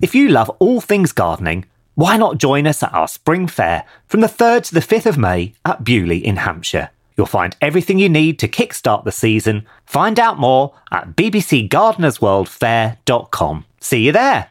If you love all things gardening, why not join us at our spring fair from the 3rd to the 5th of May at Beaulieu in Hampshire? You'll find everything you need to kickstart the season. Find out more at bbcgardenersworldfair.com. See you there.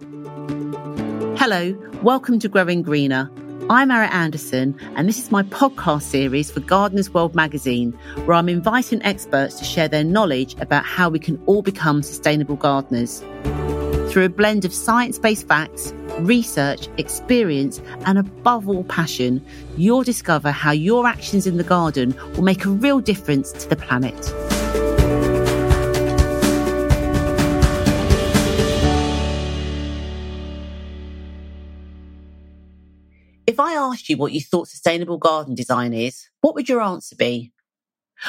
Hello, welcome to Growing Greener. I'm Arit Anderson, and this is my podcast series for Gardeners World magazine, where I'm inviting experts to share their knowledge about how we can all become sustainable gardeners. Through a blend of science based facts, research, experience, and above all, passion, you'll discover how your actions in the garden will make a real difference to the planet. If I asked you what you thought sustainable garden design is, what would your answer be?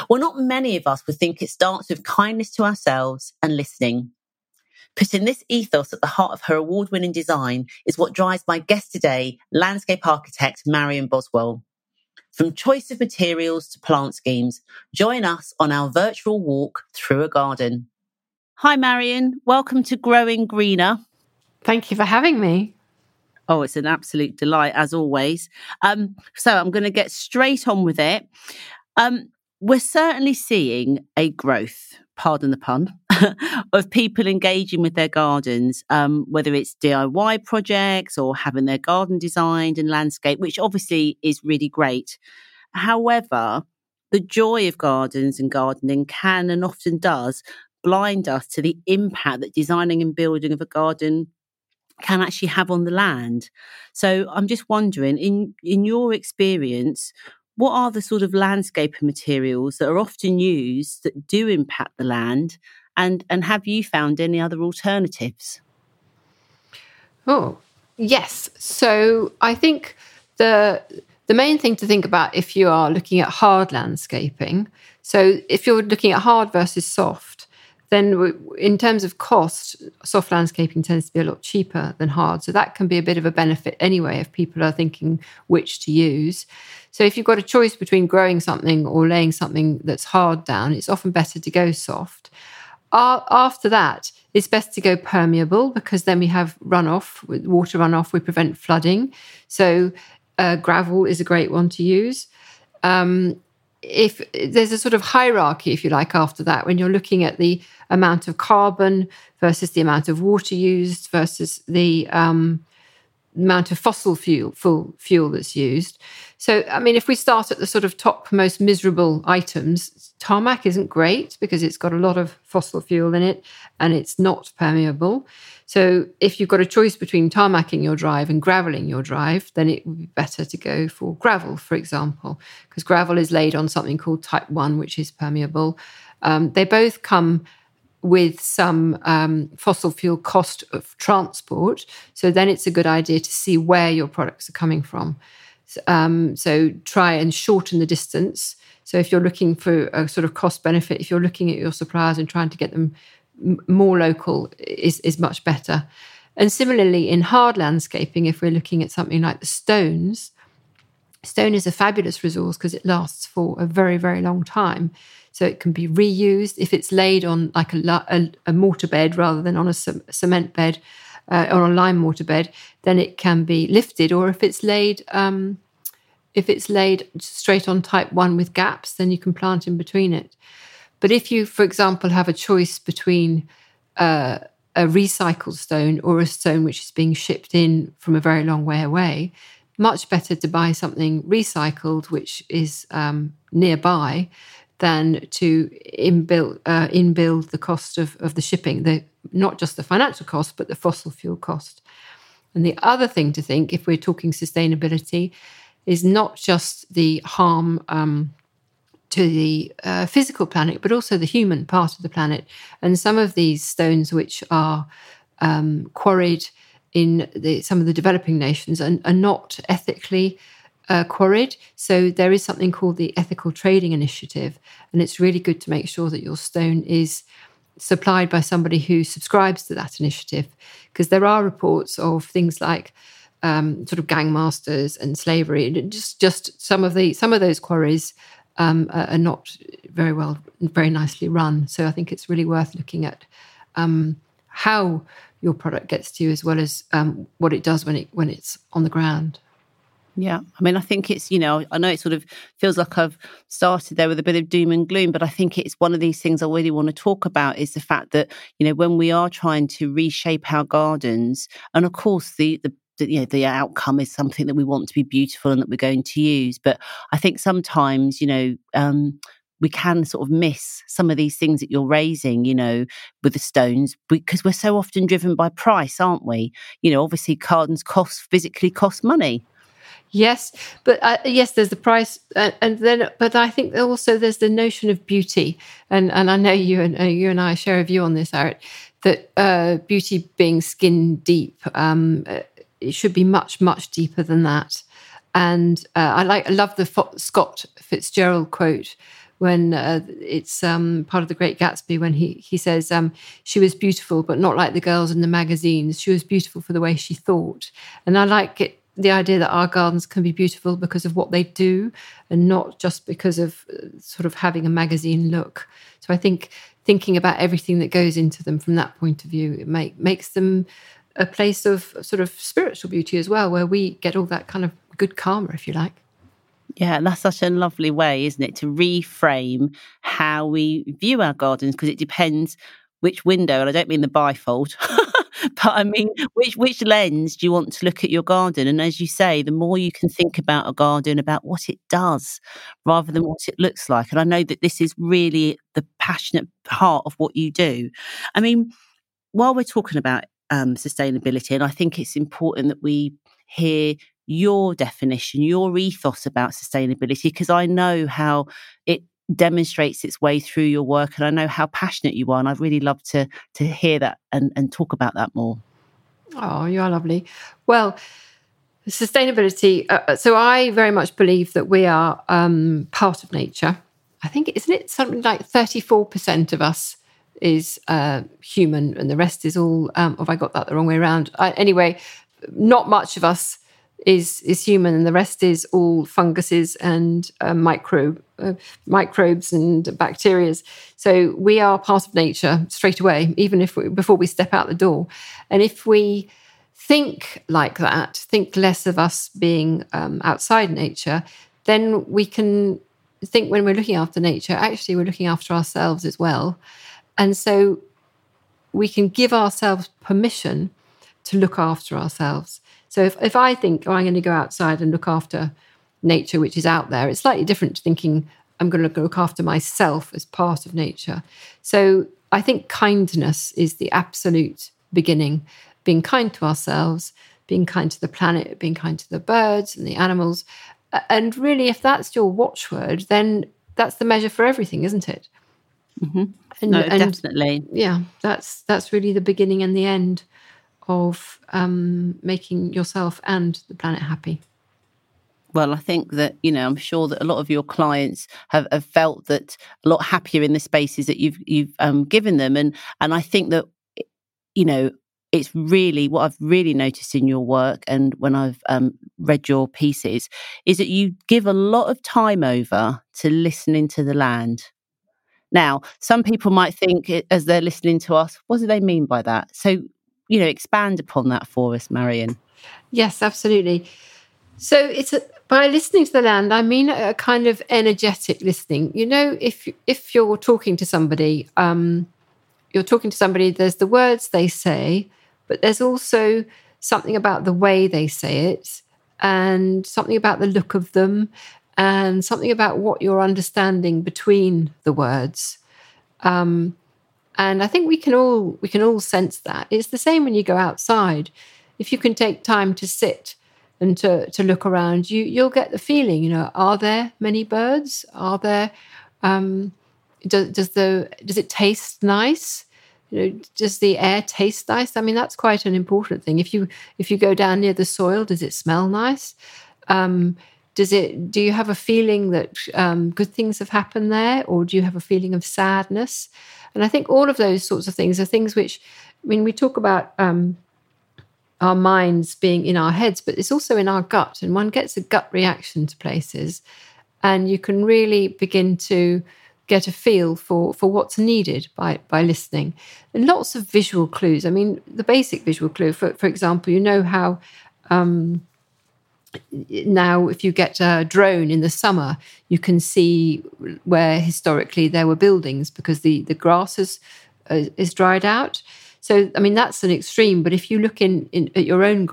Well, not many of us would think it starts with kindness to ourselves and listening. Putting this ethos at the heart of her award winning design is what drives my guest today, landscape architect Marian Boswell. From choice of materials to plant schemes, join us on our virtual walk through a garden. Hi, Marion. Welcome to Growing Greener. Thank you for having me. Oh, it's an absolute delight as always. Um, so I'm going to get straight on with it. Um, we're certainly seeing a growth, pardon the pun, of people engaging with their gardens, um, whether it's DIY projects or having their garden designed and landscaped, which obviously is really great. However, the joy of gardens and gardening can and often does blind us to the impact that designing and building of a garden can actually have on the land. So I'm just wondering, in in your experience, what are the sort of landscape materials that are often used that do impact the land, and and have you found any other alternatives? Oh yes, so I think the the main thing to think about if you are looking at hard landscaping. So if you're looking at hard versus soft, then in terms of cost, soft landscaping tends to be a lot cheaper than hard. So that can be a bit of a benefit anyway if people are thinking which to use. So if you've got a choice between growing something or laying something that's hard down, it's often better to go soft. After that, it's best to go permeable because then we have runoff, water runoff, we prevent flooding. So uh, gravel is a great one to use. Um, if there's a sort of hierarchy, if you like, after that, when you're looking at the amount of carbon versus the amount of water used versus the um, amount of fossil fuel, fuel fuel that's used. So, I mean, if we start at the sort of top most miserable items, tarmac isn't great because it's got a lot of fossil fuel in it and it's not permeable. So, if you've got a choice between tarmacking your drive and graveling your drive, then it would be better to go for gravel, for example, because gravel is laid on something called Type 1, which is permeable. Um, they both come with some um, fossil fuel cost of transport. So, then it's a good idea to see where your products are coming from. Um, so, try and shorten the distance. So, if you're looking for a sort of cost benefit, if you're looking at your suppliers and trying to get them more local is, is much better. And similarly, in hard landscaping, if we're looking at something like the stones, stone is a fabulous resource because it lasts for a very, very long time. So it can be reused if it's laid on like a, a, a mortar bed rather than on a cement bed uh, or a lime mortar bed. Then it can be lifted, or if it's laid um, if it's laid straight on type one with gaps, then you can plant in between it. But if you, for example, have a choice between uh, a recycled stone or a stone which is being shipped in from a very long way away, much better to buy something recycled which is um, nearby than to inbuild, uh, inbuild the cost of, of the shipping, the, not just the financial cost, but the fossil fuel cost. And the other thing to think, if we're talking sustainability, is not just the harm um, to the uh, physical planet, but also the human part of the planet. And some of these stones, which are um, quarried in the, some of the developing nations and are not ethically uh, quarried. So there is something called the Ethical Trading Initiative, and it's really good to make sure that your stone is supplied by somebody who subscribes to that initiative, because there are reports of things like um, sort of gangmasters and slavery, and just just some of the some of those quarries um, are not very well, very nicely run. So I think it's really worth looking at um, how your product gets to you as well as um, what it does when it when it's on the ground. Yeah. I mean, I think it's, you know, I know it sort of feels like I've started there with a bit of doom and gloom, but I think it's one of these things I really want to talk about is the fact that, you know, when we are trying to reshape our gardens, and of course, the, the, you know the outcome is something that we want to be beautiful and that we're going to use but i think sometimes you know um, we can sort of miss some of these things that you're raising, you know, with the stones because we're so often driven by price, aren't we? You know, obviously gardens cost physically cost money. Yes, but uh, yes, there's the price, uh, and then, but I think also there's the notion of beauty, and and I know you and uh, you and I share a view on this, Arit, that uh, beauty being skin deep, um, uh, it should be much much deeper than that, and uh, I like I love the Scott Fitzgerald quote when uh, it's um, part of the Great Gatsby when he he says um, she was beautiful, but not like the girls in the magazines. She was beautiful for the way she thought, and I like it the idea that our gardens can be beautiful because of what they do and not just because of uh, sort of having a magazine look. So I think thinking about everything that goes into them from that point of view it make, makes them a place of sort of spiritual beauty as well, where we get all that kind of good karma, if you like. Yeah, that's such a lovely way, isn't it, to reframe how we view our gardens because it depends which window, and I don't mean the bifold, but I mean which which lens do you want to look at your garden? And as you say, the more you can think about a garden, about what it does, rather than what it looks like. And I know that this is really the passionate heart of what you do. I mean, while we're talking about um, sustainability, and I think it's important that we hear your definition, your ethos about sustainability, because I know how it demonstrates its way through your work and I know how passionate you are and I'd really love to to hear that and, and talk about that more. Oh, you are lovely. Well, sustainability. Uh, uh, so I very much believe that we are um, part of nature. I think isn't it something like thirty four percent of us is uh, human, and the rest is all. Um, have I got that the wrong way around? I, anyway, not much of us is is human, and the rest is all funguses and uh, uh, microbes and bacteria. So we are part of nature straight away, even if we, before we step out the door. And if we think like that, think less of us being um, outside nature, then we can think when we're looking after nature, actually we're looking after ourselves as well. And so we can give ourselves permission to look after ourselves. So if, if I think, oh, I'm going to go outside and look after nature, which is out there, it's slightly different to thinking I'm going to look after myself as part of nature. So I think kindness is the absolute beginning. Being kind to ourselves, being kind to the planet, being kind to the birds and the animals. And really, if that's your watchword, then that's the measure for everything, isn't it? Mm-hmm. And, no, and, definitely. Yeah, that's that's really the beginning and the end of um, making yourself and the planet happy? Well, I think that, you know, I'm sure that a lot of your clients have, have felt that a lot happier in the spaces that you've you've um, given them. And and I think that, you know, it's really what I've really noticed in your work and when I've um, read your pieces is that you give a lot of time over to listening to the land. Now, some people might think as they're listening to us, what do they mean by that? So you know, expand upon that for us, Marian. Yes, absolutely. So it's a, by listening to the land, I mean a kind of energetic listening. You know, if if you're talking to somebody, um, you're talking to somebody. There's the words they say, but there's also something about the way they say it, and something about the look of them, and something about what you're understanding between the words. Um, and I think we can all we can all sense that. It's the same when you go outside. If you can take time to sit and to to look around, you you'll get the feeling. You know, are there many birds? Are there? Um, does, does the does it taste nice? you know, does the air taste nice? I mean, that's quite an important thing. If you if you go down near the soil, does it smell nice? Um, does it? Do you have a feeling that um, good things have happened there, or do you have a feeling of sadness? And I think all of those sorts of things are things which, I mean, we talk about um, our minds being in our heads, but it's also in our gut, and one gets a gut reaction to places, and you can really begin to get a feel for for what's needed by by listening. And lots of visual clues. I mean the basic visual clue for for example you know how um, now if you get a drone in the summer you can see where historically there were buildings because the the grass is uh, is dried out so i mean that's an extreme but if you look in, in at your own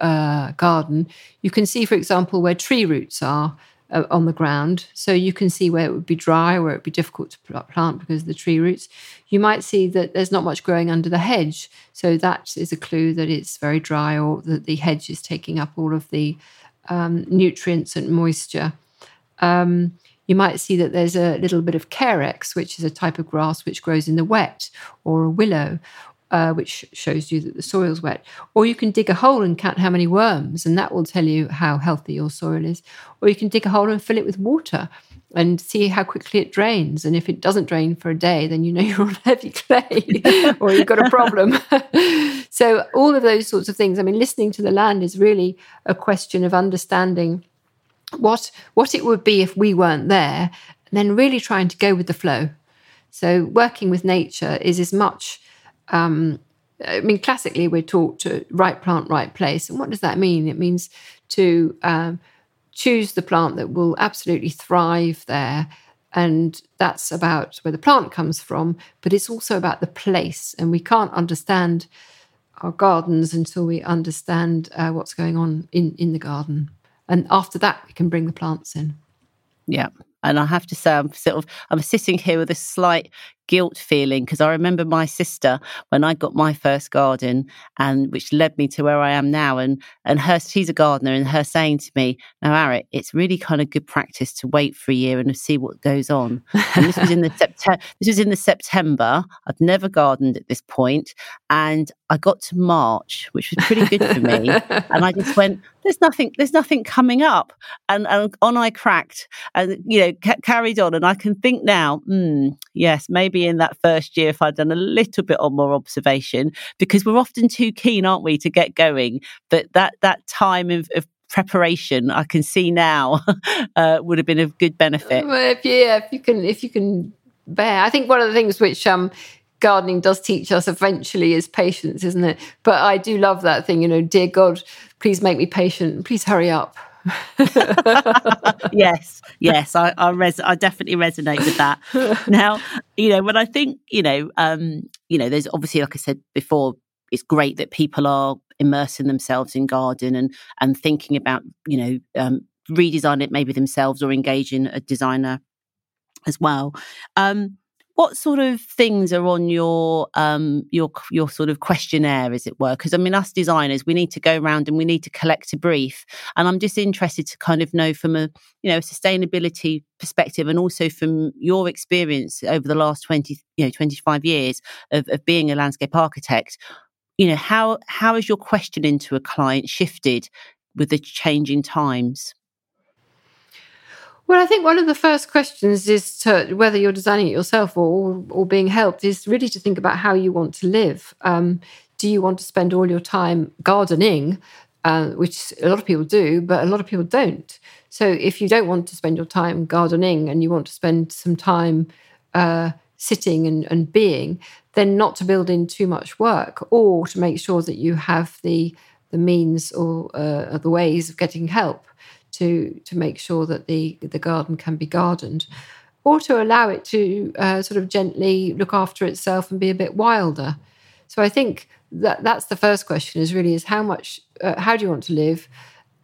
uh, garden you can see for example where tree roots are uh, on the ground. So you can see where it would be dry, where it would be difficult to plant because of the tree roots. You might see that there's not much growing under the hedge. So that is a clue that it's very dry or that the hedge is taking up all of the um, nutrients and moisture. Um, you might see that there's a little bit of carex, which is a type of grass which grows in the wet, or a willow, uh, which shows you that the soil's wet. Or you can dig a hole and count how many worms, and that will tell you how healthy your soil is. Or you can dig a hole and fill it with water and see how quickly it drains. And if it doesn't drain for a day, then you know you're on heavy clay or you've got a problem. so, all of those sorts of things. I mean, listening to the land is really a question of understanding what what it would be if we weren't there, and then really trying to go with the flow. So, working with nature is as much um, I mean, classically, we're taught to right plant, right place. And what does that mean? It means to um, choose the plant that will absolutely thrive there. And that's about where the plant comes from, but it's also about the place. And we can't understand our gardens until we understand uh, what's going on in, in the garden. And after that, we can bring the plants in. Yeah. And I have to say, I'm sort of I'm sitting here with a slight guilt feeling because I remember my sister when I got my first garden and which led me to where I am now and and her she's a gardener and her saying to me now Arit it's really kind of good practice to wait for a year and see what goes on. And this was in the September this was in the September. I'd never gardened at this point and I got to March which was pretty good for me and I just went there's nothing there's nothing coming up. And, and on I cracked and you know ca- carried on and I can think now mm, yes maybe maybe in that first year if I'd done a little bit of more observation, because we're often too keen, aren't we, to get going. But that that time of, of preparation I can see now uh, would have been of good benefit. Well, if, yeah, if you can, if you can bear, I think one of the things which um, gardening does teach us eventually is patience, isn't it? But I do love that thing, you know, dear God, please make me patient, please hurry up. yes, yes, I I, res- I definitely resonate with that. Now, you know, when I think, you know, um, you know, there's obviously, like I said before, it's great that people are immersing themselves in garden and and thinking about, you know, um, redesign it maybe themselves or engaging a designer as well. Um, what sort of things are on your um, your your sort of questionnaire, as it were? Because I mean, us designers, we need to go around and we need to collect a brief, and I'm just interested to kind of know from a you know sustainability perspective, and also from your experience over the last twenty you know twenty five years of, of being a landscape architect. You know how how has your question into a client shifted with the changing times? Well, I think one of the first questions is to whether you're designing it yourself or or being helped is really to think about how you want to live. Um, do you want to spend all your time gardening, uh, which a lot of people do, but a lot of people don't. So if you don't want to spend your time gardening and you want to spend some time uh, sitting and, and being, then not to build in too much work, or to make sure that you have the the means or uh, the ways of getting help to to make sure that the the garden can be gardened, or to allow it to uh, sort of gently look after itself and be a bit wilder. So I think that that's the first question: is really is how much uh, how do you want to live,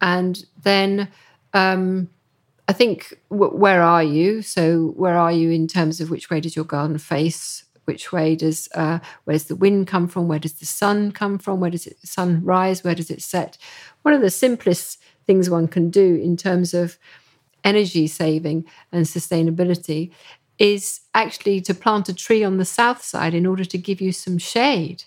and then. Um, I think w- where are you? So where are you in terms of which way does your garden face? Which way does uh, where's the wind come from? Where does the sun come from? Where does it sun rise? Where does it set? One of the simplest things one can do in terms of energy saving and sustainability is actually to plant a tree on the south side in order to give you some shade.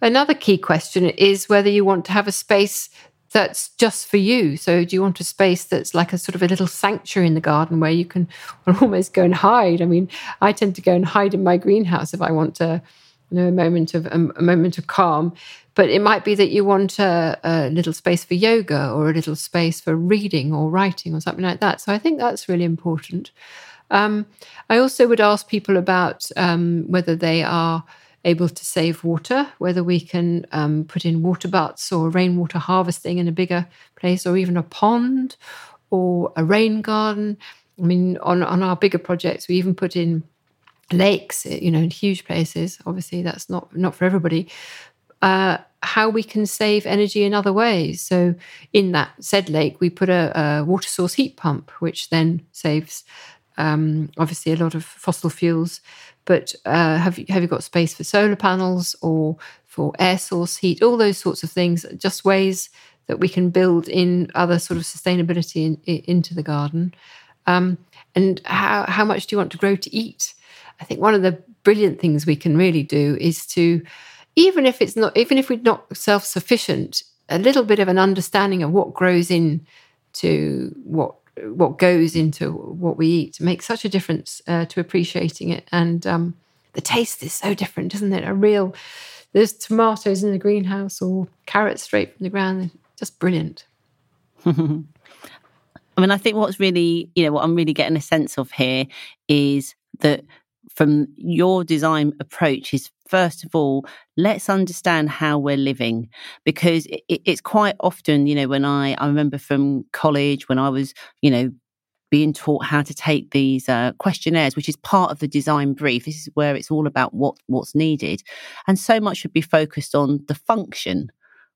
Another key question is whether you want to have a space that's just for you. So, do you want a space that's like a sort of a little sanctuary in the garden where you can almost go and hide? I mean, I tend to go and hide in my greenhouse if I want to, you know, a moment of a moment of calm. But it might be that you want a, a little space for yoga or a little space for reading or writing or something like that. So, I think that's really important. Um, I also would ask people about um, whether they are able to save water, whether we can um, put in water butts or rainwater harvesting in a bigger place, or even a pond or a rain garden. I mean, on, on our bigger projects, we even put in lakes, you know, in huge places. Obviously, that's not not for everybody. Uh, how we can save energy in other ways. So, in that said lake, we put a, a water source heat pump, which then saves um, obviously a lot of fossil fuels. But uh, have you have you got space for solar panels or for air source heat? All those sorts of things, just ways that we can build in other sort of sustainability in, in, into the garden. Um, and how how much do you want to grow to eat? I think one of the brilliant things we can really do is to, even if it's not, even if we're not self sufficient, a little bit of an understanding of what grows in to what what goes into what we eat makes such a difference uh, to appreciating it. And um, the taste is so different, isn't it? A real there's tomatoes in the greenhouse or carrots straight from the ground. just brilliant. I mean, I think what's really, you know, what I'm really getting a sense of here is that from your design approach is first of all, let's understand how we're living because it, it's quite often, you know, when I, I remember from college when I was, you know, being taught how to take these uh, questionnaires, which is part of the design brief. This is where it's all about what what's needed, and so much should be focused on the function.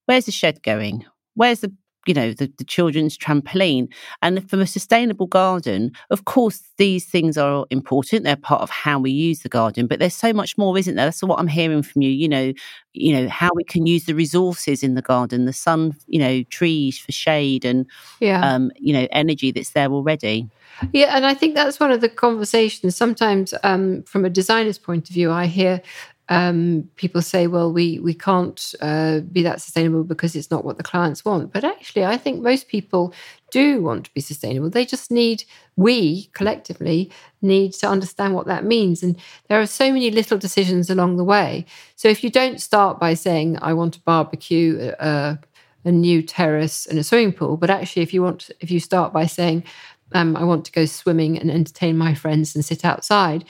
Where's the shed going? Where's the you know the, the children's trampoline. And from a sustainable garden of course these things are important. They're part of how we use the garden but there's so much more isn't there? That's what i'm hearing from you you know you know how we can use the resources in the garden the sun you know trees for shade and yeah. um you know energy that's there already. Yeah and i think that's one of the conversations sometimes um from a designer's point of view i hear um, people say, well, we we can't uh, be that sustainable because it's not what the clients want. But actually, I think most people do want to be sustainable. They just need we collectively need to understand what that means. And there are so many little decisions along the way. So if you don't start by saying, I want to barbecue a, uh, a new terrace and a swimming pool, but actually, if you want, if you start by saying, um, I want to go swimming and entertain my friends and sit outside,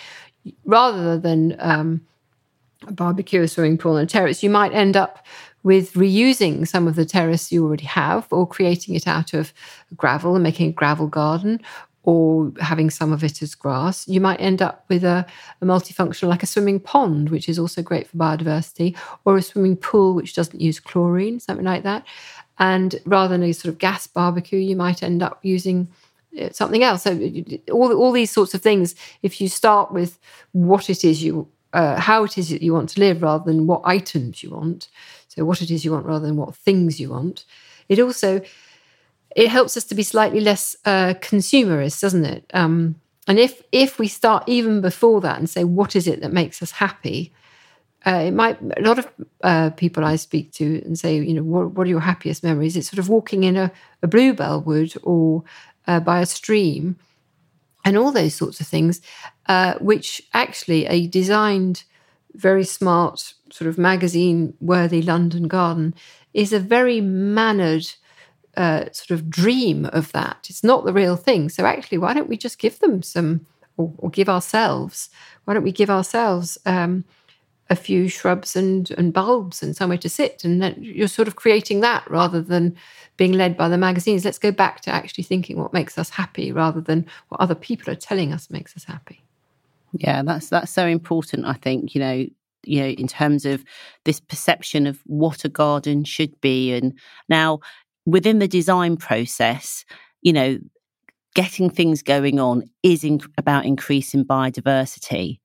rather than um, a barbecue, a swimming pool, and a terrace, you might end up with reusing some of the terrace you already have or creating it out of gravel and making a gravel garden or having some of it as grass. You might end up with a, a multifunctional, like a swimming pond, which is also great for biodiversity, or a swimming pool which doesn't use chlorine, something like that. And rather than a sort of gas barbecue, you might end up using uh, something else. So all all these sorts of things. If you start with what it is you uh, how it is that you want to live rather than what items you want. So what it is you want rather than what things you want. It also it helps us to be slightly less uh, consumerist, doesn't it? Um, and if if we start even before that and say what is it that makes us happy, uh, it might a lot of uh, people I speak to and say, you know, what, what are your happiest memories? It's sort of walking in a, a bluebell wood or uh, by a stream and all those sorts of things, uh, which actually a designed, very smart, sort of magazine worthy London garden is a very mannered uh, sort of dream of that. It's not the real thing. So actually, why don't we just give them some, or, or give ourselves? Why don't we give ourselves um, a few shrubs and and bulbs and somewhere to sit? And then you're sort of creating that rather than being led by the magazines. Let's go back to actually thinking what makes us happy rather than what other people are telling us makes us happy. Yeah, that's that's so important. I think you know, you know, in terms of this perception of what a garden should be, and now within the design process, you know, getting things going on is in, about increasing biodiversity.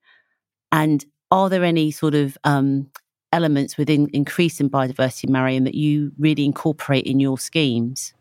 And are there any sort of um, elements within increasing biodiversity, Marian, that you really incorporate in your schemes?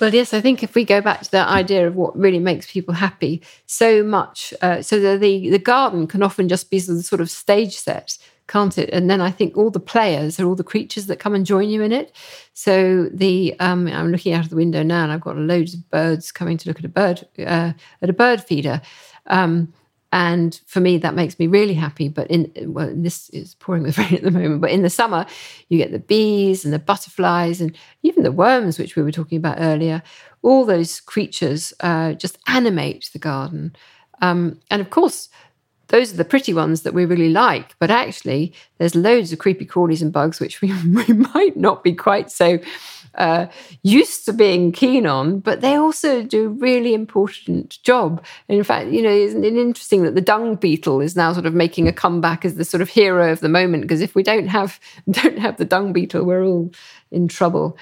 Well, yes, I think if we go back to that idea of what really makes people happy, so much, uh, so the, the, the garden can often just be the sort of stage set, can't it? And then I think all the players are all the creatures that come and join you in it. So the um, I'm looking out of the window now, and I've got loads of birds coming to look at a bird uh, at a bird feeder. Um, and for me, that makes me really happy. But in well, this is pouring with rain at the moment. But in the summer, you get the bees and the butterflies and even the worms, which we were talking about earlier. All those creatures uh, just animate the garden. Um, and of course, those are the pretty ones that we really like. But actually, there's loads of creepy crawlies and bugs which we, we might not be quite so uh, used to being keen on, but they also do a really important job. And in fact, you know, isn't it interesting that the dung beetle is now sort of making a comeback as the sort of hero of the moment? Because if we don't have don't have the dung beetle, we're all in trouble.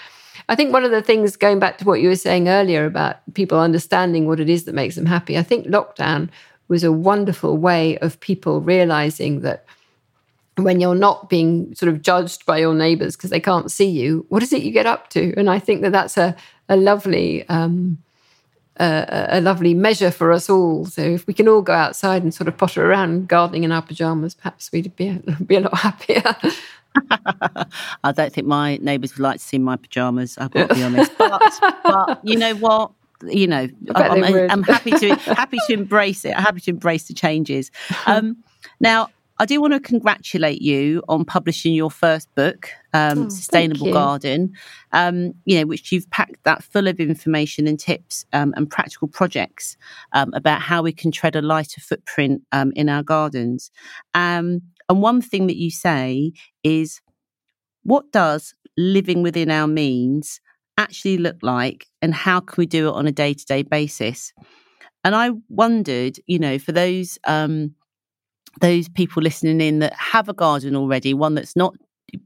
I think one of the things going back to what you were saying earlier about people understanding what it is that makes them happy, I think lockdown was a wonderful way of people realizing that when you're not being sort of judged by your neighbors because they can't see you what is it you get up to? And i think that that's a, a lovely um, a, a, lovely measure for us all. So if we can all go outside and sort of potter around gardening in our pajamas perhaps we'd be a, be a lot happier. I don't think my neighbors would like to see my pajamas i've got to be honest. But, but you know what? You know I'm, I'm, I'm, happy to happy to embrace it I'm happy to embrace the changes. Um, now I do want to congratulate you on publishing your first book, um, oh, Sustainable Garden, um, you know, which you've packed that full of information and tips um, and practical projects um, about how we can tread a lighter footprint um, in our gardens. Um, and one thing that you say is, what does living within our means actually look like, and how can we do it on a day to day basis? And I wondered, you know, for those um, those people listening in that have a garden already, one that's not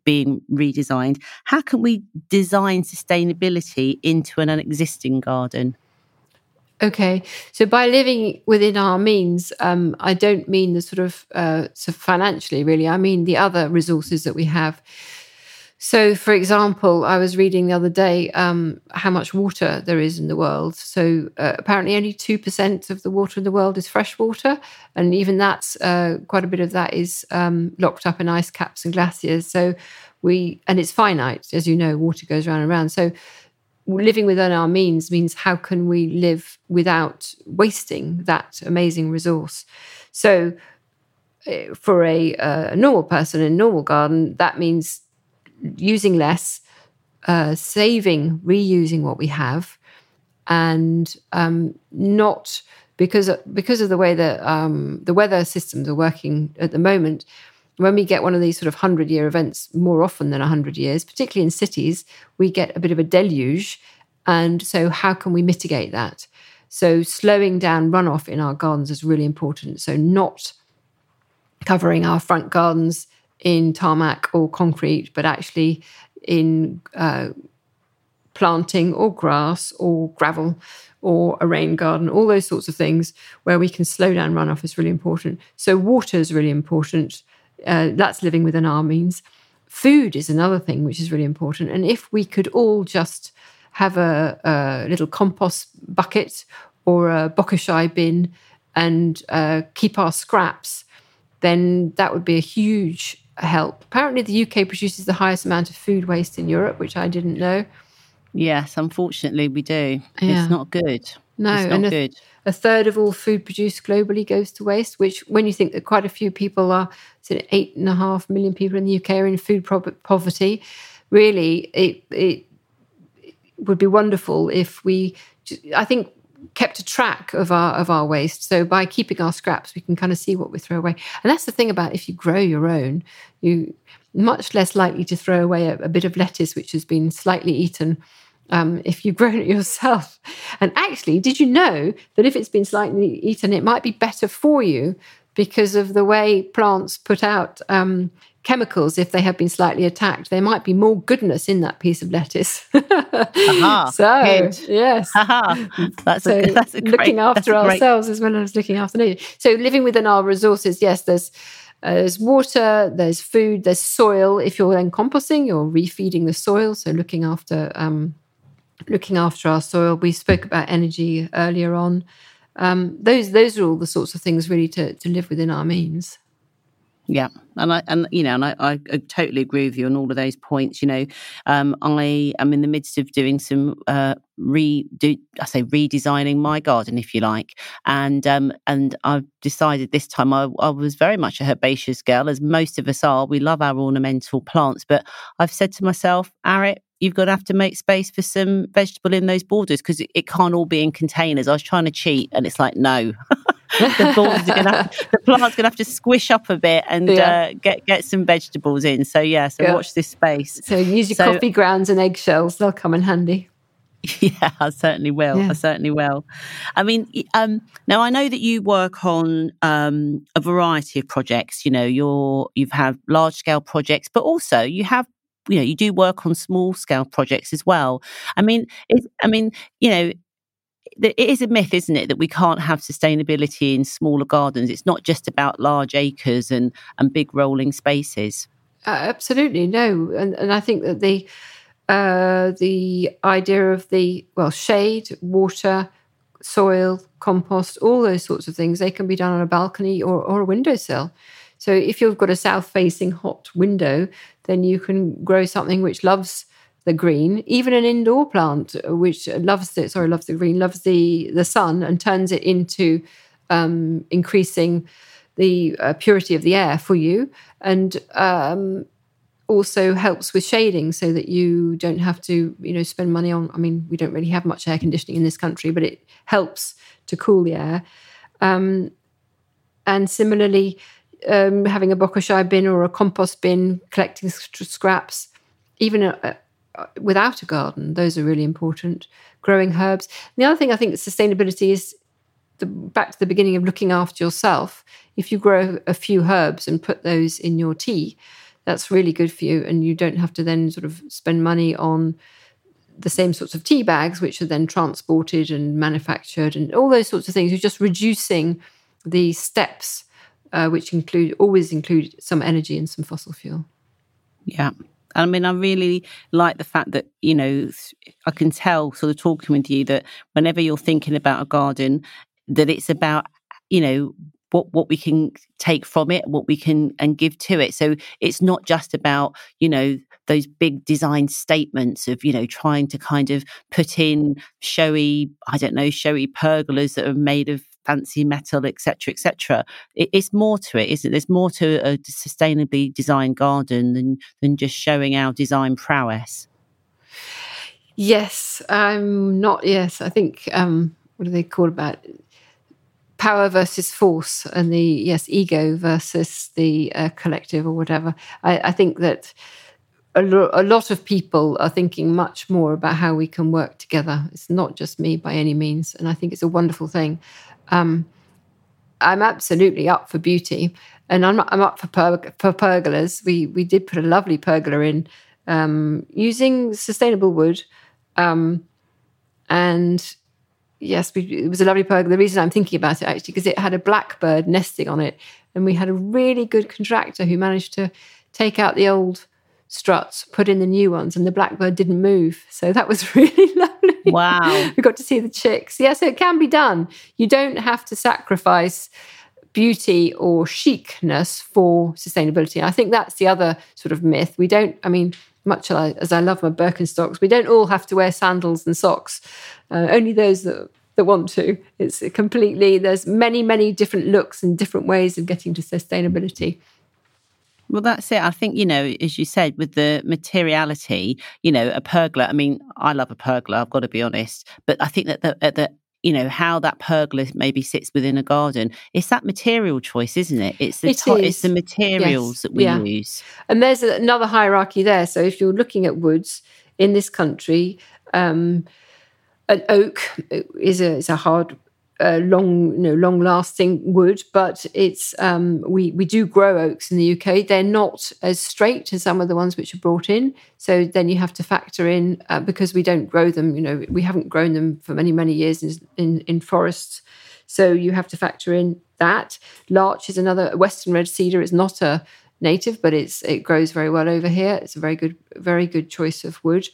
being redesigned, how can we design sustainability into an existing garden? Okay, so by living within our means, um, I don't mean the sort of uh, so financially, really. I mean the other resources that we have. So, for example, I was reading the other day um, how much water there is in the world. So, uh, apparently, only 2% of the water in the world is fresh water. And even that's uh, quite a bit of that is um, locked up in ice caps and glaciers. So, we, and it's finite, as you know, water goes round and round. So, living within our means means how can we live without wasting that amazing resource? So, uh, for a, uh, a normal person in a normal garden, that means using less, uh, saving, reusing what we have, and um, not because because of the way that um, the weather systems are working at the moment. When we get one of these sort of hundred year events more often than hundred years, particularly in cities, we get a bit of a deluge. And so, how can we mitigate that? So, slowing down runoff in our gardens is really important. So, not covering our front gardens in tarmac or concrete, but actually in uh, planting or grass or gravel or a rain garden, all those sorts of things where we can slow down runoff is really important. So, water is really important. Uh, that's living within our means. Food is another thing which is really important. And if we could all just have a, a little compost bucket or a bokashi bin and uh, keep our scraps, then that would be a huge help. Apparently, the UK produces the highest amount of food waste in Europe, which I didn't know. Yes, unfortunately, we do. Yeah. It's not good. No, it's not a, good. A third of all food produced globally goes to waste, which, when you think that quite a few people are, eight and a half million people in the UK are in food poverty, really, it, it would be wonderful if we. I think kept a track of our of our waste. So by keeping our scraps, we can kind of see what we throw away. And that's the thing about if you grow your own, you much less likely to throw away a, a bit of lettuce which has been slightly eaten. Um, if you've grown it yourself. And actually, did you know that if it's been slightly eaten, it might be better for you because of the way plants put out um, chemicals if they have been slightly attacked. There might be more goodness in that piece of lettuce. so good. yes, that's so a, that's a great, looking after ourselves great... as well as looking after nature. So living within our resources, yes, there's. Uh, there's water, there's food, there's soil. If you're then composting, you're refeeding the soil, so looking after um, looking after our soil. We spoke about energy earlier on. Um, those those are all the sorts of things really to, to live within our means. Yeah, and I and you know, and I, I, totally agree with you on all of those points. You know, um, I am in the midst of doing some uh, redo. I say redesigning my garden, if you like, and um, and I've decided this time I, I was very much a herbaceous girl, as most of us are. We love our ornamental plants, but I've said to myself, Arit, you've got to have to make space for some vegetable in those borders because it, it, can't all be in containers. I was trying to cheat, and it's like no. the borders are gonna have, the plant's gonna have to squish up a bit and yeah. uh, get get some vegetables in. So yeah, so yeah. watch this space. So use your so, coffee grounds and eggshells; they'll come in handy. Yeah, I certainly will. Yeah. I certainly will. I mean, um, now I know that you work on um, a variety of projects. You know, you're you've had large scale projects, but also you have you know you do work on small scale projects as well. I mean, it, I mean, you know, it is a myth, isn't it, that we can't have sustainability in smaller gardens? It's not just about large acres and and big rolling spaces. Uh, absolutely no, and and I think that the uh, the idea of the well shade, water, soil, compost, all those sorts of things, they can be done on a balcony or, or a windowsill. So if you've got a south facing hot window, then you can grow something which loves the green, even an indoor plant which loves it, sorry, loves the green, loves the the sun, and turns it into um, increasing the uh, purity of the air for you, and um, also helps with shading, so that you don't have to, you know, spend money on. I mean, we don't really have much air conditioning in this country, but it helps to cool the air. Um, and similarly, um, having a bokashi bin or a compost bin, collecting scraps, even a, without a garden, those are really important. Growing herbs. And the other thing I think sustainability is the, back to the beginning of looking after yourself. If you grow a few herbs and put those in your tea, that's really good for you, and you don't have to then sort of spend money on the same sorts of tea bags, which are then transported and manufactured, and all those sorts of things. You're just reducing the steps uh, which include always include some energy and some fossil fuel. Yeah. I mean, I really like the fact that, you know, I can tell sort of talking with you that whenever you're thinking about a garden, that it's about, you know, what, what we can take from it, what we can and give to it. So it's not just about, you know, those big design statements of, you know, trying to kind of put in showy, I don't know, showy pergolas that are made of fancy metal, etc., etc. It, it's more to it, isn't it? There's more to a sustainably designed garden than than just showing our design prowess. Yes, I'm not. Yes, I think um, what do they call about power versus force, and the yes ego versus the uh, collective or whatever. I, I think that a, lot of people are thinking much more about how we can work together. It's not just me by any means, and I think it's a wonderful thing. Um, I'm absolutely up for beauty, and I'm I'm up for per- for pergolas. We we did put a lovely pergola in um, using sustainable wood, um, and yes, we, it was a lovely pergola. The reason I'm thinking about it actually because it had a blackbird nesting on it, and we had a really good contractor who managed to take out the old struts, put in the new ones, and the blackbird didn't move. So that was really lovely. Wow. we got to see the chicks. Yeah, so it can be done. You don't have to sacrifice beauty or chicness for sustainability. I think that's the other sort of myth. We don't, I mean, much as I love my Birkenstocks, we don't all have to wear sandals and socks. Uh, only those that that want to. It's completely, there's many, many different looks and different ways of getting to sustainability. Well, that's it. I think, you know, as you said, with the materiality, you know, a pergola, I mean, I love a pergola, I've got to be honest. But I think that the, the you know how that pergola maybe sits within a garden it's that material choice isn't it it's the it to- it's the materials yes. that we yeah. use and there's another hierarchy there so if you're looking at woods in this country um, an oak is a is a hard uh, long, you know, long-lasting wood, but it's um, we we do grow oaks in the UK. They're not as straight as some of the ones which are brought in. So then you have to factor in uh, because we don't grow them. You know, we haven't grown them for many many years in, in, in forests. So you have to factor in that. Larch is another western red cedar. is not a native, but it's it grows very well over here. It's a very good very good choice of wood.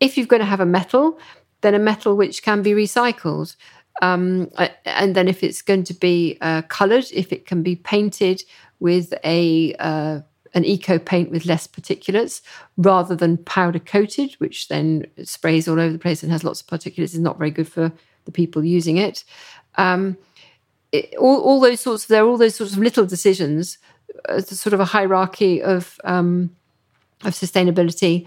If you're going to have a metal, then a metal which can be recycled. Um, and then if it's going to be uh, coloured, if it can be painted with a uh, an eco paint with less particulates rather than powder coated, which then sprays all over the place and has lots of particulates, is not very good for the people using it. Um, it all, all those sorts of there are all those sorts of little decisions, uh, sort of a hierarchy of um, of sustainability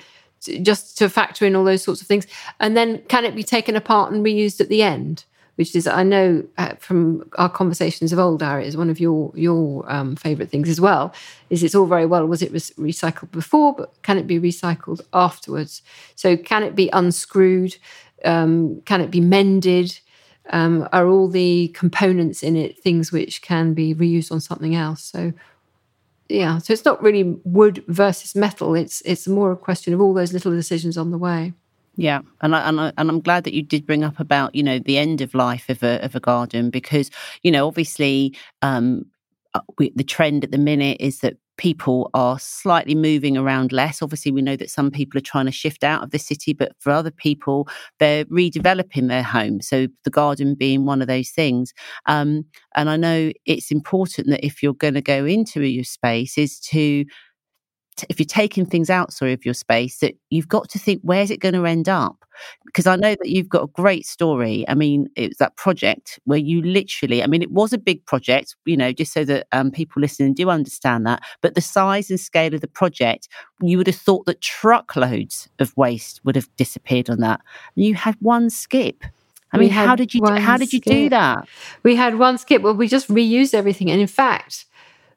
just to factor in all those sorts of things. And then can it be taken apart and reused at the end? Which is, I know uh, from our conversations of old, Arit, is one of your your um, favourite things as well. Is it's all very well. Was it re- recycled before, but can it be recycled afterwards? So can it be unscrewed? Um, can it be mended? Um, are all the components in it things which can be reused on something else? So yeah, so it's not really wood versus metal. It's it's more a question of all those little decisions on the way. Yeah, and I, and I, and I'm glad that you did bring up about you know the end of life of a of a garden because you know obviously um, uh, we, the trend at the minute is that people are slightly moving around less. Obviously, we know that some people are trying to shift out of the city, but for other people, they're redeveloping their home. So the garden being one of those things. Um, and I know it's important that if you're going to go into your space, is to if you're taking things out, sorry, of your space, that you've got to think where's it going to end up? Because I know that you've got a great story. I mean, it was that project where you literally, I mean, it was a big project, you know, just so that um, people listening do understand that. But the size and scale of the project, you would have thought that truckloads of waste would have disappeared on that. And you had one skip. I mean, how did you how did you skip. do that? We had one skip. Well, we just reused everything, and in fact,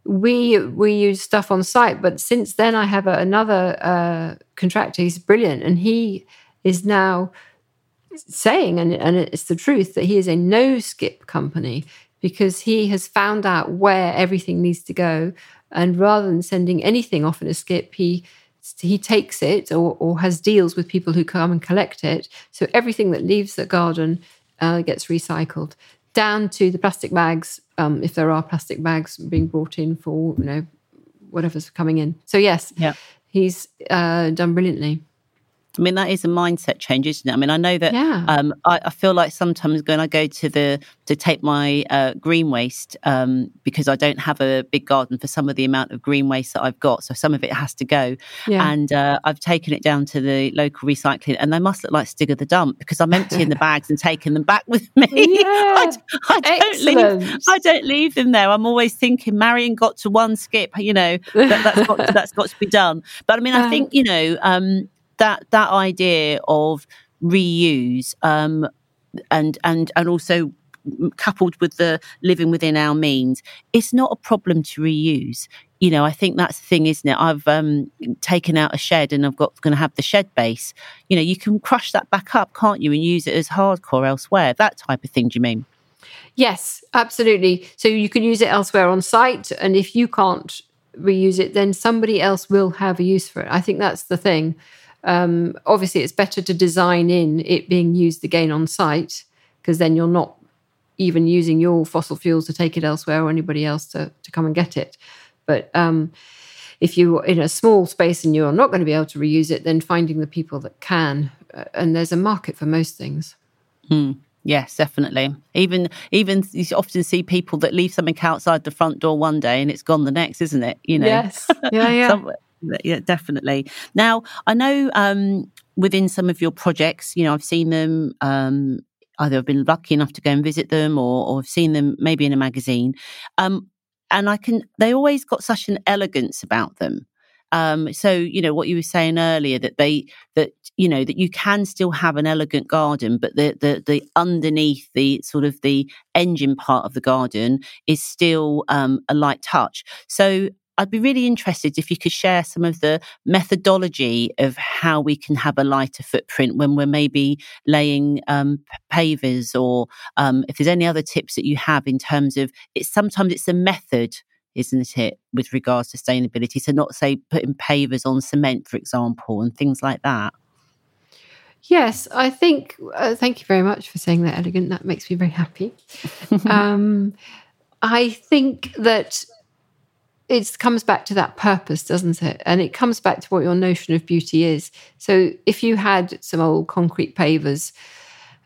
we we use stuff on site, but since then I have a, another uh, contractor. He's brilliant, and he is now saying, and, and it's the truth, that he is a no skip company because he has found out where everything needs to go, and rather than sending anything off in a skip, he he takes it or, or has deals with people who come and collect it. So everything that leaves the garden uh, gets recycled down to the plastic bags, um, if there are plastic bags being brought in for you know whatever's coming in. So yes, yeah. he's uh, done brilliantly. I mean, that is a mindset change, isn't it? I mean, I know that yeah. um, I, I, feel like sometimes when I go to the to take my uh, green waste um, because I don't have a big garden for some of the amount of green waste that I've got, so some of it has to go. Yeah. And uh, I've taken it down to the local recycling, and they must look like Stig of the dump because I'm emptying the bags and taking them back with me. Yeah. I, I don't leave. I don't leave them there. I'm always thinking, Marian got to one skip. You know, that, has got to, that's got to be done. But I mean, I think you know. Um, that that idea of reuse um, and and and also coupled with the living within our means, it's not a problem to reuse. You know, I think that's the thing, isn't it? I've um, taken out a shed and I've got going to have the shed base. You know, you can crush that back up, can't you, and use it as hardcore elsewhere? That type of thing. Do you mean? Yes, absolutely. So you can use it elsewhere on site, and if you can't reuse it, then somebody else will have a use for it. I think that's the thing. Um, obviously, it's better to design in it being used again on site because then you're not even using your fossil fuels to take it elsewhere or anybody else to, to come and get it. But um, if you're in a small space and you're not going to be able to reuse it, then finding the people that can, uh, and there's a market for most things. Hmm. Yes, definitely. Even even you often see people that leave something outside the front door one day and it's gone the next, isn't it? You know. Yes. Yeah, yeah yeah, definitely. Now, I know um, within some of your projects, you know, I've seen them. Um, either I've been lucky enough to go and visit them, or, or I've seen them maybe in a magazine. Um, and I can. They always got such an elegance about them. Um, so you know what you were saying earlier that they that you know that you can still have an elegant garden, but the the the underneath the sort of the engine part of the garden is still um, a light touch. So I'd be really interested if you could share some of the methodology of how we can have a lighter footprint when we're maybe laying um, pavers, or um, if there's any other tips that you have in terms of it's sometimes it's a method isn't it, with regards to sustainability? So, not say putting pavers on cement, for example, and things like that. Yes, I think. Uh, thank you very much for saying that, elegant. That makes me very happy. um, I think that it comes back to that purpose, doesn't it? And it comes back to what your notion of beauty is. So if you had some old concrete pavers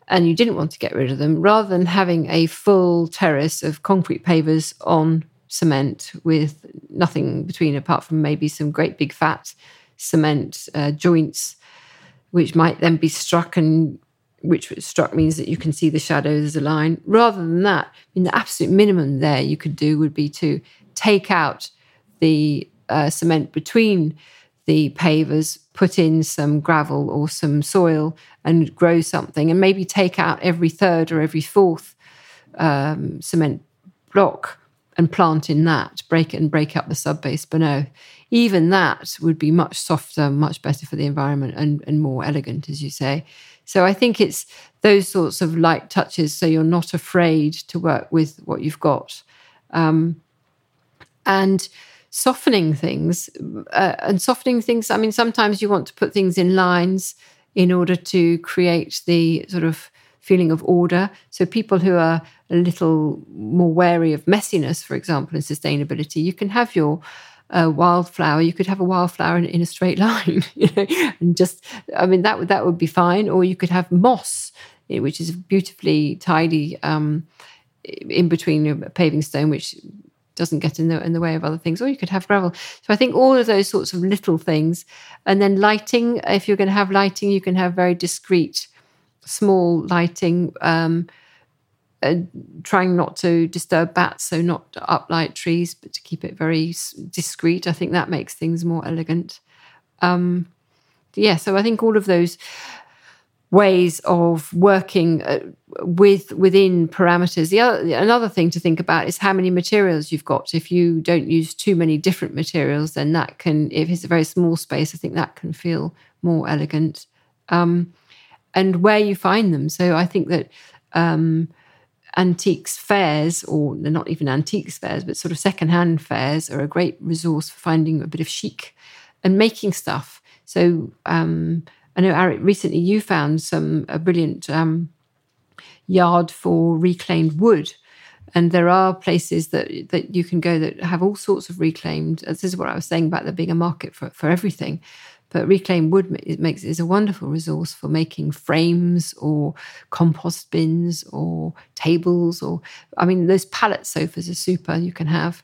and you didn't want to get rid of them, rather than having a full terrace of concrete pavers on cement with nothing between apart from maybe some great big fat cement uh, joints, which might then be struck and which struck means that you can see the shadows as a line. Rather than that, I mean, the absolute minimum there you could do would be to take out the uh, cement between the pavers, put in some gravel or some soil and grow something, and maybe take out every third or every fourth um, cement block and plant in that, break it and break up the subbase below. Even that would be much softer, much better for the environment and, and more elegant, as you say. So I think it's those sorts of light touches so you're not afraid to work with what you've got. Um, and softening things uh, and softening things i mean sometimes you want to put things in lines in order to create the sort of feeling of order. So people who are a little more wary of messiness for example and sustainability you can have your uh, wildflower you could have a wildflower in, in a straight line you know and just i mean that would that would be fine. Or you could have moss eh, which is beautifully tidy um, in between a paving stone which doesn't get in the in the way of other things or you could have gravel. So i think all of those sorts of little things and then lighting if you're going to have lighting you can have very discreet small lighting um, uh, trying not to disturb bats so not to uplight trees but to keep it very discreet. I think that makes things more elegant. Um, yeah so i think all of those ways of working uh, with within parameters. The other, another thing to think about is how many materials you've got. If you don't use too many different materials, then that can, if it's a very small space, I think that can feel more elegant. Um, and where you find them. So I think that um, antiques fairs, or they're not even antiques fairs, but sort of secondhand fairs, are a great resource for finding a bit of chic and making stuff. So um, I know, Arit, recently you found some a brilliant um, yard for reclaimed wood. And there are places that that you can go that have all sorts of reclaimed. This is what I was saying about there being a market for, for everything. But reclaimed wood it makes is a wonderful resource for making frames or compost bins or tables or I mean those pallet sofas are super. You can have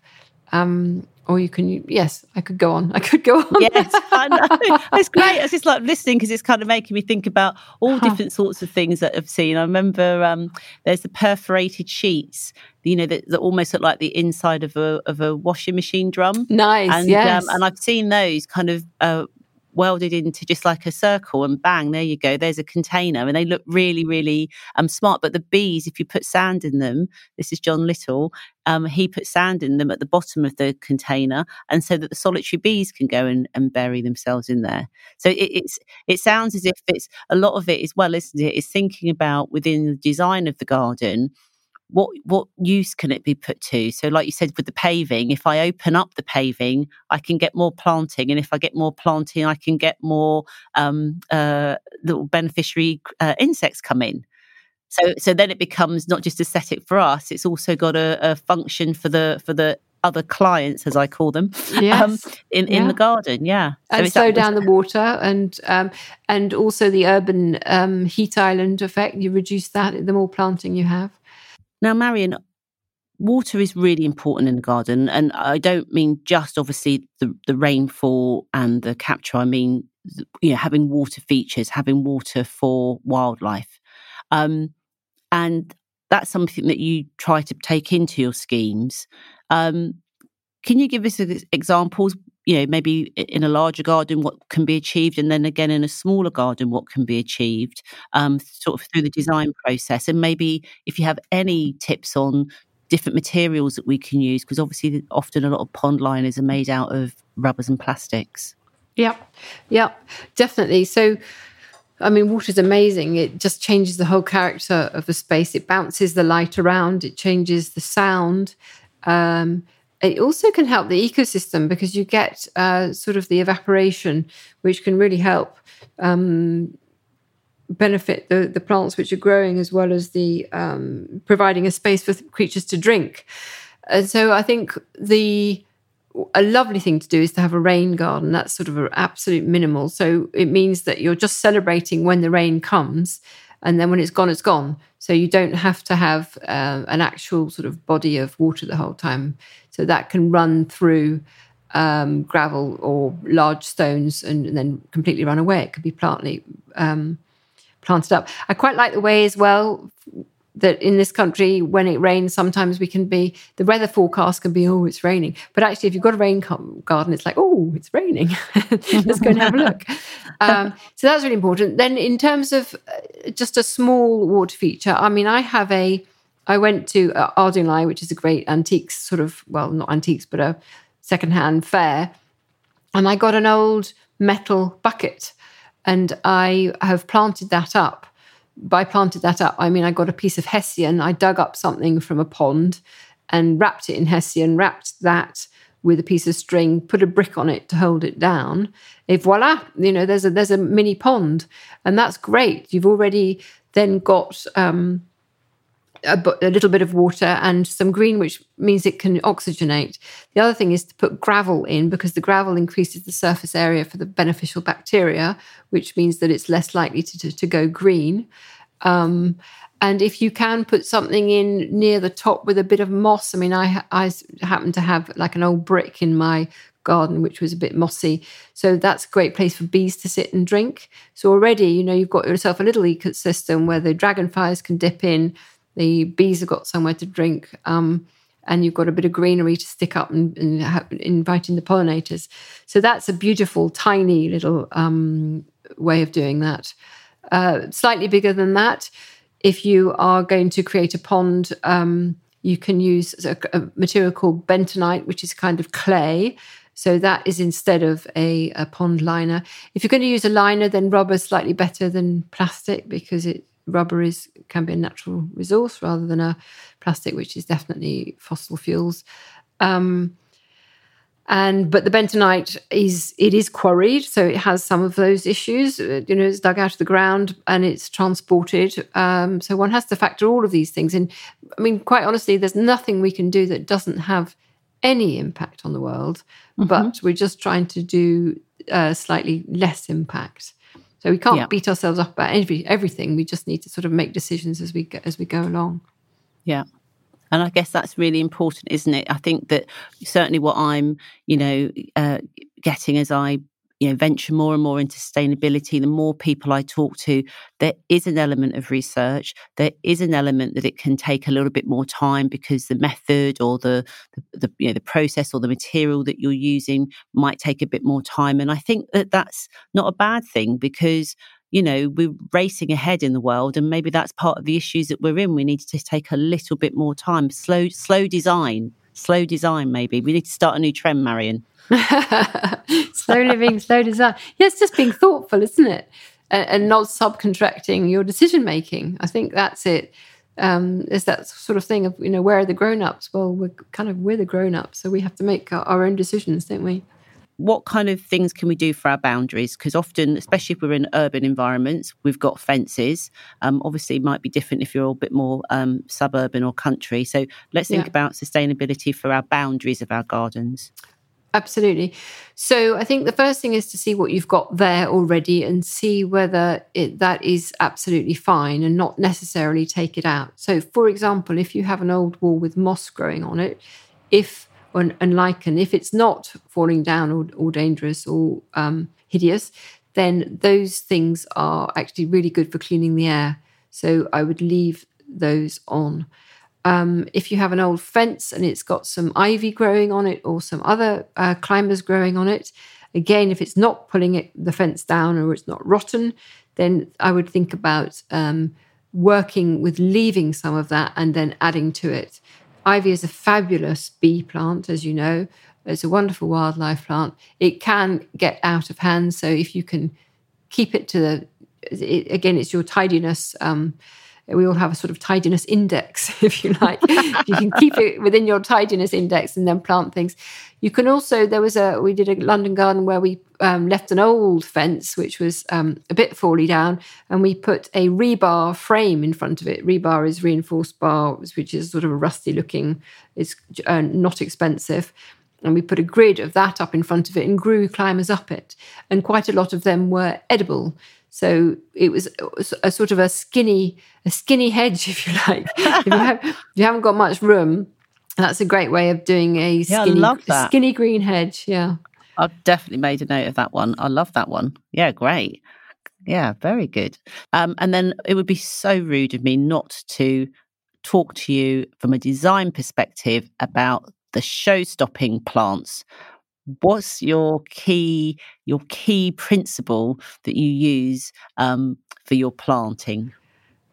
um, or you can yes i could go on. I could go on. Yes i know it's great. It's just like listening because it's kind of making me think about all uh-huh. different sorts of things that i've seen. I remember um, there's the perforated sheets you know that, that, almost look like the inside of a of a washing machine drum. Nice and yes. um, and i've seen those kind of uh, welded into just like a circle and bang there you go there's a container. And they look really really um smart. But the bees if you put sand in them this is john little um, he put sand in them at the bottom of the container and so that the solitary bees can go and, and bury themselves in there. So it, it's it sounds as if it's a lot of it as well isn't it? Is thinking about within the design of the garden what what use can it be put to? So, like you said with the paving, if I open up the paving, I can get more planting, and if I get more planting, I can get more um, uh, little beneficiary uh, insects come in. So, so then it becomes not just aesthetic for us; it's also got a, a function for the for the other clients, as I call them, um, yes. um, in in the garden. Yeah, so and slow down the water, and um, and also the urban um, heat island effect. You reduce that the more planting you have. Now, Marian, water is really important in the garden. And I don't mean just obviously the, the rainfall and the capture. I mean, you know, having water features, having water for wildlife. Um, and that's something that you try to take into your schemes. Um, can you give us examples you know maybe in a larger garden what can be achieved and then again in a smaller garden what can be achieved um, sort of through the design process and maybe if you have any tips on different materials that we can use because obviously often a lot of pond liners are made out of rubbers and plastics yeah yeah definitely so I mean, water's amazing. It just changes the whole character of the space. It bounces the light around. It changes the sound. Um, it also can help the ecosystem because you get uh, sort of the evaporation, which can really help um, benefit the, the plants which are growing as well as the um, providing a space for creatures to drink. And so I think the a lovely thing to do is to have a rain garden. That's sort of an absolute minimal. So it means that you're just celebrating when the rain comes and then when it's gone, it's gone. So you don't have to have uh, an actual sort of body of water the whole time. So that can run through um, gravel or large stones and, and, then completely run away. It could be plantly um, planted up. I quite like the way as well that in this country, when it rains, sometimes we can be the weather forecast can be oh it's raining, but actually if you've got a rain garden, it's like oh it's raining. Let's go and have a look. Um, so that's really important. Then in terms of uh, just a small water feature, I mean I have a I went to uh, which is a great antiques sort of well not antiques but a secondhand fair, and I got an old metal bucket, and I have planted that up by planted that up, I mean I got a piece of hessian. I dug up something from a pond and wrapped it in hessian, wrapped that with a piece of string, put a brick on it to hold it down. Et voila, you know, there's a there's a mini pond, and that's great. You've already then got um, a, a, little bit of water and some green, which means it can oxygenate. The other thing is to put gravel in because the gravel increases the surface area for the beneficial bacteria, which means that it's less likely to, to, to go green. Um, and if you can put something in near the top with a bit of moss, I mean, I, I happen to have like an old brick in my garden, which was a bit mossy. So that's a great place for bees to sit and drink. So already, you know, you've got yourself a little ecosystem where the dragonflies can dip in, the bees have got somewhere to drink, um, and you've got a bit of greenery to stick up and, and ha- inviting the pollinators. So that's a beautiful, tiny little um, way of doing that. Uh, slightly bigger than that, if you are going to create a pond, um, you can use a, a, material called bentonite, which is kind of clay. So that is instead of a, a pond liner. If you're going to use a liner, then rubber is slightly better than plastic because it rubber is can be a natural resource rather than a plastic, which is definitely fossil fuels. Um, and but the bentonite is it is quarried, so it has some of those issues. Uh, you know, it's dug out of the ground and it's transported. Um, so one has to factor all of these things. And I mean, quite honestly, there's nothing we can do that doesn't have any impact on the world. Mm-hmm. But we're just trying to do uh, slightly less impact. So we can't yeah. beat ourselves up about every, everything. We just need to sort of make decisions as we go, as we go along. Yeah. And I guess that's really important, isn't it? I think that certainly what I'm, you know, uh, getting as I you know venture more and more into sustainability the more people i talk to there is an element of research. There is an element that it can take a little bit more time because the method or the, the, the you know the process or the material that you're using might take a bit more time. And i think that that's not a bad thing because you know we're racing ahead in the world and maybe that's part of the issues that we're in. We need to take a little bit more time. Slow slow design slow design maybe we need to start a new trend Marian slow living, slow design. Yeah, it's just being thoughtful, isn't it? And, and not subcontracting your decision making. I think that's it. Um, is that sort of thing of you know where are the grown ups? Well, we're kind of we're the grown ups, so we have to make our, our own decisions, don't we? What kind of things can we do for our boundaries? Because often, especially if we're in urban environments, we've got fences. Um, obviously, it might be different if you're a bit more um, suburban or country. So let's think yeah. about sustainability for our boundaries of our gardens. Absolutely. So I think the first thing is to see what you've got there already and see whether it, that is absolutely fine and not necessarily take it out. So, for example, if you have an old wall with moss growing on it, if and, and lichen, if it's not falling down or, or dangerous or um, hideous, then those things are actually really good for cleaning the air. So I would leave those on. Um, if you have an old fence and it's got some ivy growing on it or some other uh, climbers growing on it, again, if it's not pulling it, the fence down or it's not rotten, then I would think about um, working with leaving some of that and then adding to it. Ivy is a fabulous bee plant, as you know. It's a wonderful wildlife plant. It can get out of hand, so if you can keep it to the, it, again, it's your tidiness. Um, we all have a sort of tidiness index, if you like. you can keep it within your tidiness index and then plant things. You can also, there was a, we did a London garden where we um, left an old fence, which was um, a bit fally down, and we put a rebar frame in front of it. Rebar is reinforced bar, which is sort of a rusty looking, it's uh, not expensive. And we put a grid of that up in front of it and grew climbers up it. And quite a lot of them were edible. So it was a sort of a skinny, a skinny hedge, if you like. if, you have, haven't got much room, that's a great way of doing a skinny, yeah, skinny green hedge. Yeah. I've definitely made a note of that one. I love that one. Yeah, great. Yeah, very good. Um, and then it would be so rude of me not to talk to you from a design perspective about the show stopping plants what's your key your key principle that you use um, for your planting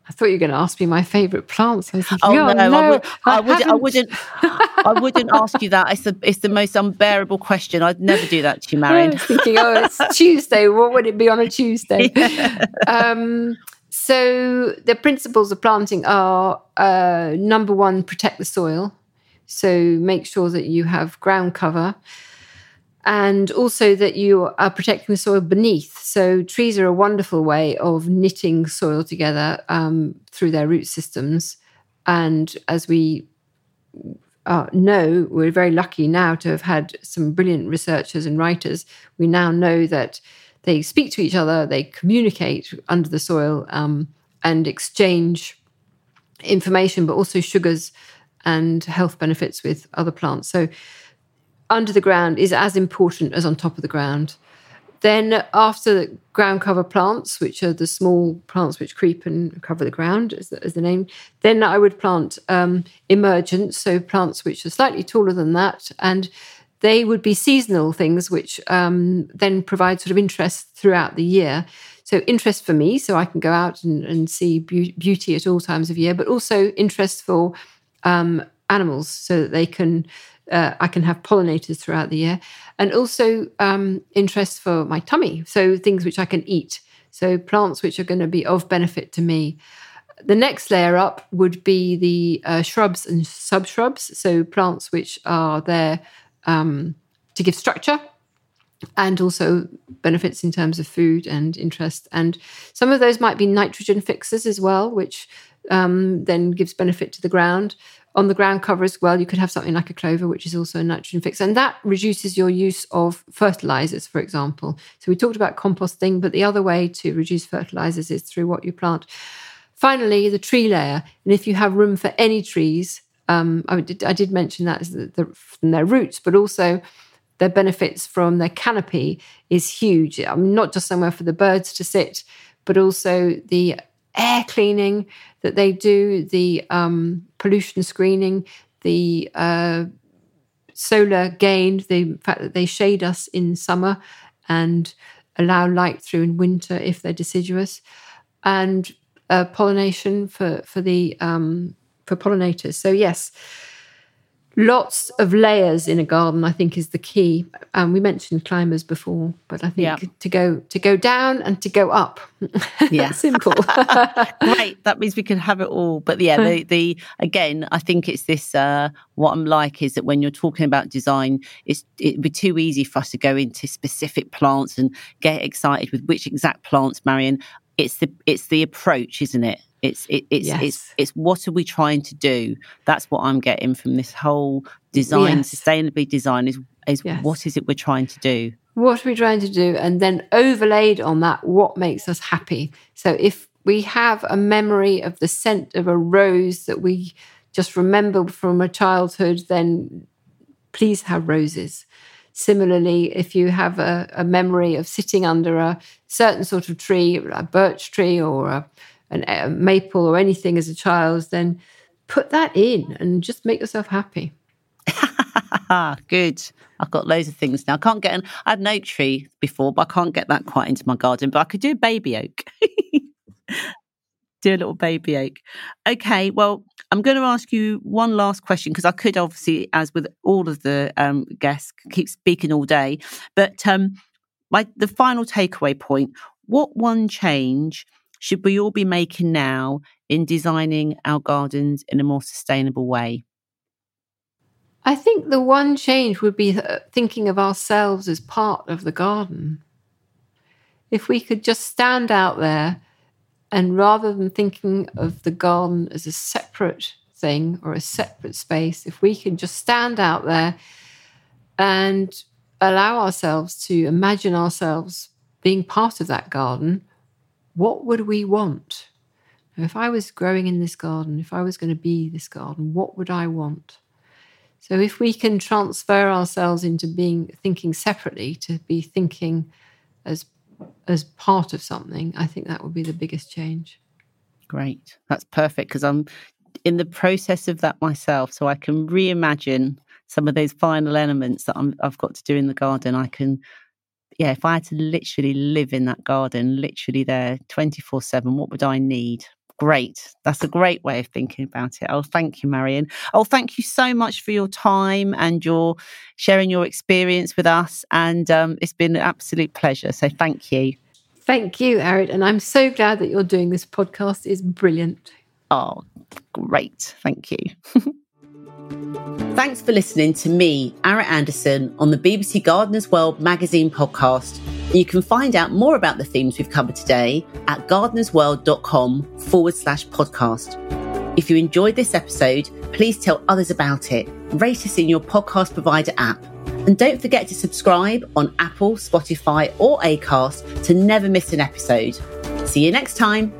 I thought you were going to ask me my favourite plants. I was thinking, oh, oh no, no, I, would, I, would, I wouldn't. I wouldn't ask you that. It's the it's the most unbearable question. I'd never do that to you, Marian. I was thinking, oh, it's Tuesday. What would it be on a Tuesday? Yeah. Um, so the principles of planting are uh, number one, protect the soil. So make sure that you have ground cover and also that you are protecting the soil beneath. So trees are a wonderful way of knitting soil together um, through their root systems. And as we uh, know, we're very lucky now to have had some brilliant researchers and writers. We now know that they speak to each other, they communicate under the soil um, and exchange information, but also sugars and health benefits with other plants. So, under the ground is as important as on top of the ground. Then, after ground cover plants, which are the small plants which creep and cover the ground, as the, as the name, then I would plant um, emergent, so plants which are slightly taller than that, and they would be seasonal things which um, then provide sort of interest throughout the year. So, interest for me, so I can go out and, and see be- beauty at all times of year, but also interest for um, animals so that they can. Uh, I can have pollinators throughout the year, and also um, interest for my tummy. So things which I can eat. So plants which are going to be of benefit to me. The next layer up would be the uh, shrubs and subshrubs. So plants which are there um, to give structure and also benefits in terms of food and interest. And some of those might be nitrogen fixers as well, which um, then gives benefit to the ground. On the ground cover as well, you could have something like a clover, which is also a nitrogen fixer, and that reduces your use of fertilizers, for example. So we talked about composting, but the other way to reduce fertilizers is through what you plant. Finally, the tree layer, and if you have room for any trees, um, I, did, I, did, mention that the, the, from their roots, but also their benefits from their canopy is huge. I mean, not just somewhere for the birds to sit, but also the air cleaning that they do, the um, pollution screening, the uh, solar gain, the fact that they shade us in summer and allow light through in winter if they're deciduous, and uh, pollination for for the um, for pollinators. So yes, lots of layers in a garden i think is the key. Um, we mentioned climbers before but i think yeah. to go to go down and to go up. Yeah. Simple. Great. That means we can have it all. But yeah the, the again i think it's this uh, what i'm like is that when you're talking about design it's it'd be too easy for us to go into specific plants and get excited with which exact plants Marian. It's the it's the approach isn't it it's it, it's yes. it's it's what are we trying to do? That's what I'm getting from this whole design, yes. sustainably design is is yes. what is it we're trying to do? What are we trying to do? And then overlaid on that, what makes us happy? So if we have a memory of the scent of a rose that we just remember from a childhood, then please have roses. Similarly, if you have a, a memory of sitting under a certain sort of tree, a birch tree or a an, a maple or anything as a child, then put that in and just make yourself happy. Good. I've got loads of things now. I can't get an. I had an oak tree before, but I can't get that quite into my garden. But I could do a baby oak. do a little baby oak. Okay. Well, I'm going to ask you one last question because I could obviously, as with all of the um, guests, keep speaking all day. But um, my the final takeaway point: what one change should we all be making now in designing our gardens in a more sustainable way? I think the one change would be uh, thinking of ourselves as part of the garden. If we could just stand out there and rather than thinking of the garden as a separate thing or a separate space, if we could just stand out there and allow ourselves to imagine ourselves being part of that garden what would we want? If I was growing in this garden, if I was going to be this garden, what would I want? So if we can transfer ourselves into being thinking separately to be thinking as as part of something, I think that would be the biggest change. Great. That's perfect because I'm in the process of that myself. So I can reimagine some of those final elements that i have got to do in the garden. I can, yeah, if I had to literally live in that garden, literally there 24 7, what would I need? Great. That's a great way of thinking about it. Oh, thank you, Marian. Oh, thank you so much for your time and your sharing your experience with us. And um, it's been an absolute pleasure. So thank you. Thank you, Arit. And I'm so glad that you're doing this podcast. It's brilliant. Oh, great. Thank you. Thanks for listening to me, Arit Anderson, on the BBC Gardener's World magazine podcast. You can find out more about the themes we've covered today at gardenersworld.com forward slash podcast. If you enjoyed this episode, please tell others about it. Rate us in your podcast provider app. And don't forget to subscribe on Apple, Spotify, or Acast to never miss an episode. See you next time.